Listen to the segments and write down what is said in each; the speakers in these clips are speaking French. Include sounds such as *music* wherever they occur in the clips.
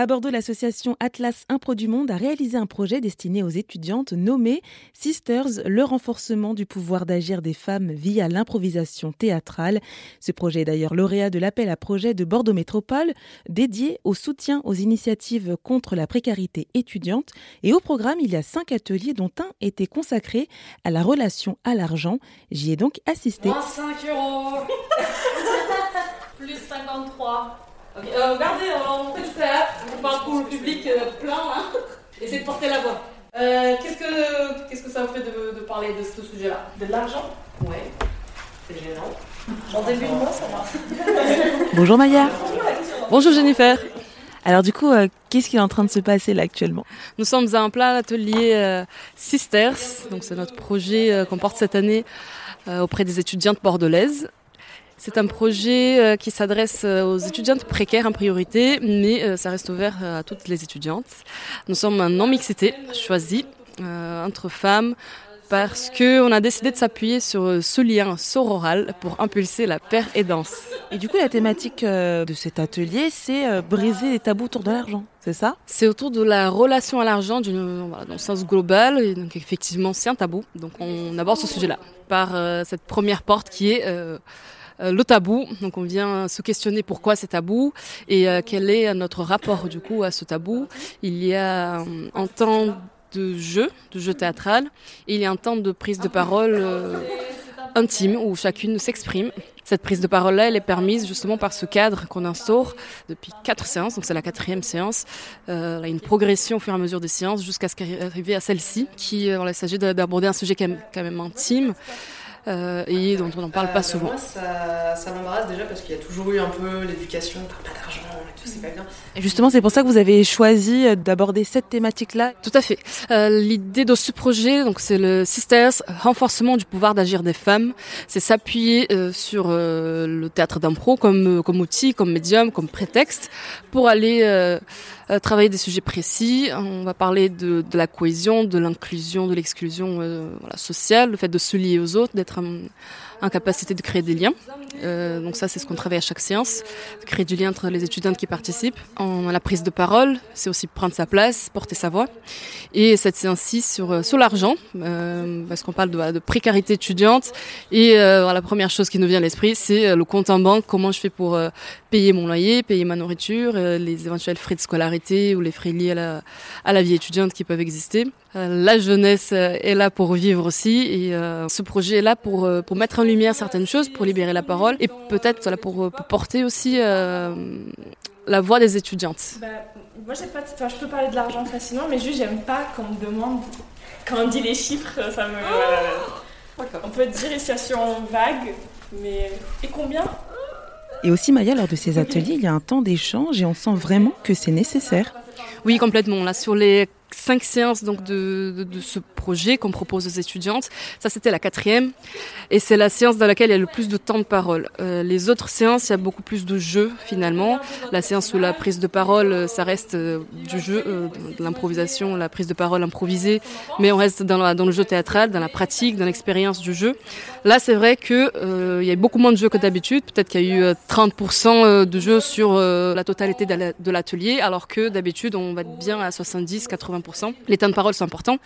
À Bordeaux, l'association Atlas Impro du Monde a réalisé un projet destiné aux étudiantes nommé Sisters, le renforcement du pouvoir d'agir des femmes via l'improvisation théâtrale. Ce projet est d'ailleurs lauréat de l'appel à projet de Bordeaux Métropole, dédié au soutien aux initiatives contre la précarité étudiante. Et au programme, il y a cinq ateliers, dont un était consacré à la relation à l'argent. J'y ai donc assisté. Moins 5 euros *laughs* Plus 53 Euh, regardez, on fait du théâtre, on parle pour le public euh, plein, là. *laughs* Essayez de porter la voix. Euh, qu'est-ce, que, qu'est-ce que ça vous fait de, de parler de ce sujet-là? De l'argent? Ouais. C'est gênant. En début de mois, ça *laughs* marche. Bonjour Maya. Bonjour Jennifer. Alors du coup, euh, qu'est-ce qui est en train de se passer là actuellement? Nous sommes à un plein atelier euh, Sisters, donc c'est notre projet euh, qu'on porte cette année euh, auprès des étudiantes bordelaises. C'est un projet euh, qui s'adresse euh, aux étudiantes précaires en priorité, mais euh, ça reste ouvert à toutes les étudiantes. Nous sommes un non-mixité choisi euh, entre femmes parce qu'on a décidé de s'appuyer sur ce lien sororal pour impulser la paire et danse. Et du coup, la thématique de cet atelier, c'est briser les tabous autour de l'argent, c'est ça? C'est autour de la relation à l'argent voilà, dans le sens global. Et donc effectivement, c'est un tabou. Donc on aborde ce sujet-là par euh, cette première porte qui est euh, le tabou. Donc on vient se questionner pourquoi c'est tabou et euh, quel est notre rapport du coup à ce tabou. Il y a euh, un temps de jeu, de jeu théâtral, et il y a un temps de prise de parole euh, intime où chacune s'exprime. Cette prise de parole-là, elle est permise justement par ce cadre qu'on instaure depuis quatre séances, donc c'est la quatrième séance. Euh, une progression au fur et à mesure des séances jusqu'à ce qu'arriver à celle-ci, qui euh, il s'agit de- d'aborder un sujet quand même intime euh, et dont on n'en parle pas Euh, souvent. Moi, ça, ça m'embarrasse déjà parce qu'il y a toujours eu un peu l'éducation, parle pas d'argent et tout, c'est pas bien. Et justement, c'est pour ça que vous avez choisi euh, d'aborder cette thématique-là. Tout à fait. Euh, L'idée de ce projet, donc c'est le Sisters, renforcement du pouvoir d'agir des femmes. C'est s'appuyer euh, sur euh, le théâtre d'impro comme, comme outil, comme médium, comme prétexte pour aller travailler des sujets précis. On va parler de, de la cohésion, de l'inclusion, de l'exclusion euh, sociale, le fait de se lier aux autres, d'être en, en capacité de créer des liens. Euh, donc ça, c'est ce qu'on travaille à chaque séance, créer du lien entre les étudiantes qui participent. En la prise de parole, c'est aussi prendre sa place, porter sa voix. Et cette séance-ci sur, euh, sur l'argent, euh, parce qu'on parle de, précarité étudiante. Et euh, la première chose qui nous vient à l'esprit, c'est euh, le compte en banque, comment je fais pour euh, payer mon loyer, payer ma nourriture, les éventuels frais de scolarité ou les frais liés à la, à la vie étudiante qui peuvent exister. Euh, la jeunesse euh, est là pour vivre aussi et euh, ce projet est là pour, pour mettre en lumière certaines choses, pour libérer la parole et peut-être voilà, pour, pour porter aussi euh, la voix des étudiantes. Bah, moi, j'ai pas. Enfin, je peux parler de l'argent facilement, mais juste, j'aime pas quand on me demande. Quand on dit les chiffres, ça me. on peut dire une situation vague, mais. Et combien? Et aussi, Maya, lors de ces ateliers, il y a un temps d'échange et on sent vraiment que c'est nécessaire. Oui, complètement. Là, sur les cinq séances donc de, ce projet qu'on propose aux étudiantes, ça c'était la quatrième, et c'est la séance dans laquelle il y a le plus de temps de parole. Euh, les autres séances, il y a beaucoup plus de jeu finalement. La séance où la prise de parole, euh, ça reste euh, du jeu, de l'improvisation, la prise de parole improvisée, mais on reste dans, dans le jeu théâtral, dans la pratique, dans l'expérience du jeu. Là, c'est vrai que euh, il y a beaucoup moins de jeux que d'habitude. Peut-être qu'il y a eu euh, 30% de jeux sur la totalité de la- de l'atelier, alors que d'habitude, on va être bien à 70-80%. Les temps de parole sont importants.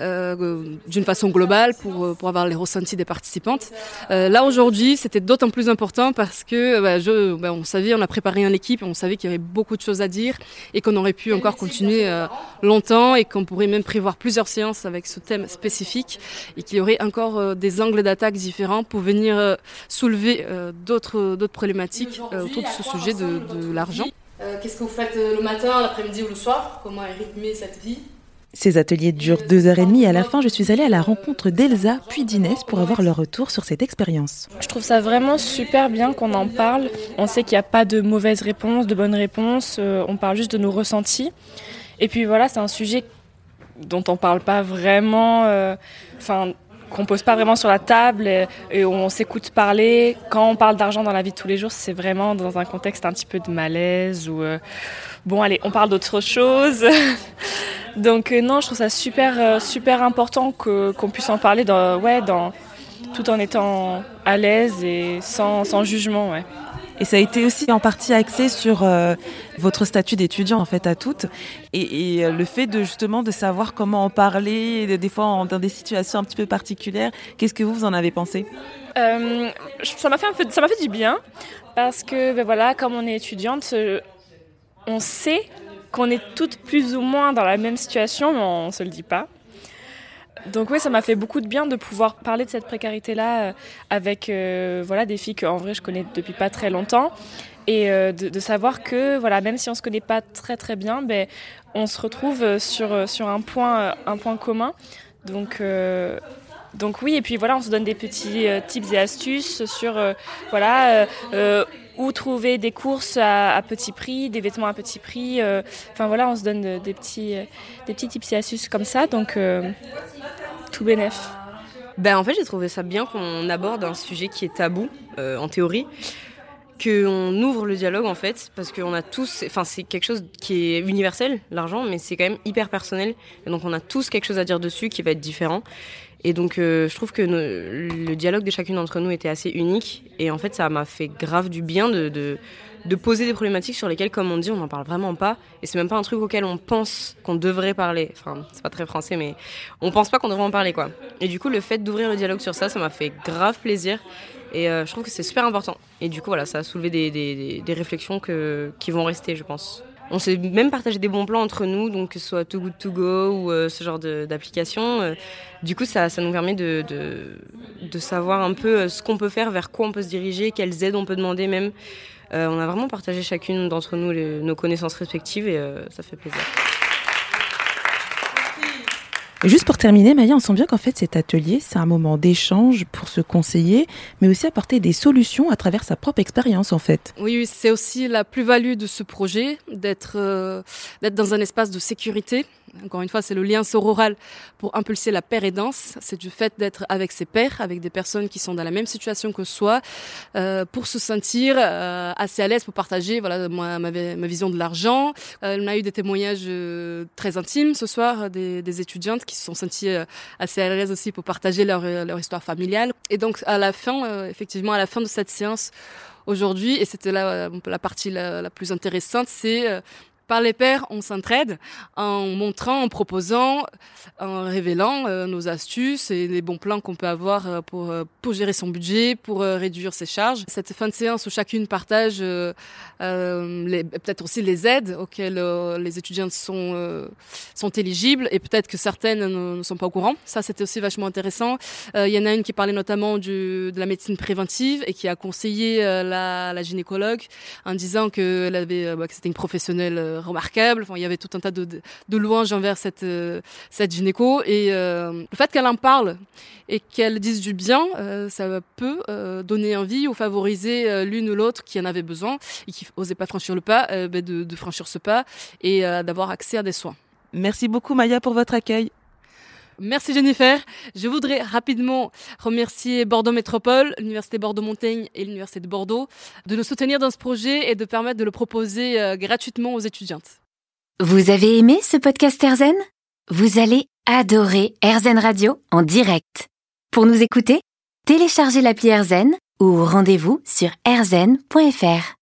euh, d'une façon globale pour, euh, pour avoir les ressentis des participantes. Euh, là aujourd'hui, c'était d'autant plus important parce que bah, je, bah, on savait, on a préparé une équipe, on savait qu'il y avait beaucoup de choses à dire et qu'on aurait pu encore continuer euh, longtemps et qu'on pourrait même prévoir plusieurs séances avec ce thème spécifique et qu'il y aurait encore des angles d'attaque différents pour venir soulever d'autres d'autres problématiques autour de ce sujet de, de l'argent. Euh, Qu'est-ce que vous faites euh, le matin, l'après-midi ou le soir? Comment est rythmée cette vie? Ces ateliers durent deux heures et demie à la fin, je suis allée à la rencontre d'Elsa puis d'Inès pour avoir leur retour sur cette expérience. Je trouve ça vraiment super bien qu'on en parle. On sait qu'il n'y a pas de mauvaises réponses, de bonnes réponses. euh, on parle juste de nos ressentis. Et puis voilà, c'est un sujet dont on parle pas vraiment. euh, Enfin. Qu'on pose pas vraiment sur la table et, on s'écoute parler. Quand on parle d'argent dans la vie de tous les jours, c'est vraiment dans un contexte un petit peu de malaise ou euh, bon allez, on parle d'autre chose. *laughs* Donc euh, non, je trouve ça super euh, super important qu'on puisse en parler ouais dans tout en étant à l'aise et sans, sans jugement. Et ça a été aussi en partie axé sur euh, votre statut d'étudiant en fait à toutes et, euh, le fait de justement de savoir comment en parler, des fois en, dans des situations un petit peu particulières. Qu'est-ce que vous, vous en avez pensé? Euh, Ça m'a fait, ça m'a fait du bien parce que ben voilà, comme on est étudiante, on sait qu'on est toutes plus ou moins dans la même situation, mais on se le dit pas. Donc oui, ça m'a fait beaucoup de bien de pouvoir parler de cette précarité-là euh, avec euh, voilà des filles qu'en vrai je connais depuis pas très longtemps et euh, de, de, savoir que voilà même si on se connaît pas très très bien, ben on se retrouve sur sur un point un point commun. Donc donc oui, et puis voilà, on se donne des petits tips et astuces sur voilà où trouver des courses à, petit prix, des vêtements à petit prix. Euh, enfin voilà, on se donne des petits, des petits tips et astuces comme ça. Donc euh, tout bénef. Ben en fait, j'ai trouvé ça bien qu'on aborde un sujet qui est tabou euh, en théorie qu'on ouvre le dialogue en fait parce qu'on a tous enfin c'est quelque chose qui est universel l'argent mais c'est quand même hyper personnel et donc on a tous quelque chose à dire dessus qui va être différent et donc, euh, je trouve que le dialogue de chacune d'entre nous était assez unique. Et en fait, ça m'a fait grave du bien de, de, poser des problématiques sur lesquelles, comme on dit, on n'en parle vraiment pas. Et c'est même pas un truc auquel on pense qu'on devrait parler. Enfin, c'est pas très français, mais on pense pas qu'on devrait en parler, quoi. Et du coup, le fait d'ouvrir le dialogue sur ça, ça m'a fait grave plaisir. Et euh, je trouve que c'est super important. Et du coup, voilà, ça a soulevé des, des, des réflexions que, qui vont rester, je pense. On s'est même partagé des bons plans entre nous, donc que ce soit Too Good To Go ou euh, ce genre d'application. Euh, du coup, ça, ça nous permet de, de, savoir un peu euh, ce qu'on peut faire, vers quoi on peut se diriger, quelles aides on peut demander même. On a vraiment partagé chacune d'entre nous nos connaissances respectives et ça fait plaisir. Juste pour terminer, Maya, on sent bien qu'en fait cet atelier, c'est un moment d'échange pour se conseiller, mais aussi apporter des solutions à travers sa propre expérience en fait. Oui, c'est aussi la plus-value de ce projet, d'être euh, d'être dans un espace de sécurité. Encore une fois, c'est le lien sororal pour impulser la paire aidance. C'est du fait d'être avec ses pairs, avec des personnes qui sont dans la même situation que soi, euh, pour se sentir euh, assez à l'aise pour partager voilà ma, ma vision de l'argent. Euh, on a eu des témoignages euh, très intimes ce soir des, des étudiantes qui se sont senties euh, assez à l'aise aussi pour partager leur, leur histoire familiale. Et donc à la fin, euh, effectivement, à la fin de cette séance aujourd'hui, et c'était là la partie la, la plus intéressante, c'est par les pairs, on s'entraide en montrant, en proposant, en révélant euh, nos astuces et les bons plans qu'on peut avoir euh, pour, euh, pour gérer son budget, pour réduire ses charges. Cette fin de séance où chacune partage euh, peut-être aussi les aides auxquelles les étudiantes sont, sont éligibles et peut-être que certaines ne, ne, sont pas au courant. Ça, c'était aussi vachement intéressant. Il y en a une qui parlait notamment du, de la médecine préventive et qui a conseillé la, la gynécologue en disant que, elle bah, que c'était une professionnelle remarquable. Il y avait tout un tas de, de, louanges envers cette, euh, cette gynéco. Et euh, le fait qu'elle en parle et qu'elle dise du bien, euh, ça peut donner envie ou favoriser l'une ou l'autre qui en avait besoin et qui n'osait pas franchir le pas, ben de, franchir ce pas et d'avoir accès à des soins. Merci beaucoup Maya pour votre accueil. Merci Jennifer. Je voudrais rapidement remercier Bordeaux Métropole, l'Université Bordeaux-Montaigne et l'Université de Bordeaux de nous soutenir dans ce projet et de permettre de le proposer euh, gratuitement aux étudiantes. Vous avez aimé ce podcast Erzen Vous allez adorer Erzen Radio en direct. Pour nous écouter, téléchargez l'appli Erzen ou rendez-vous sur erzen.fr.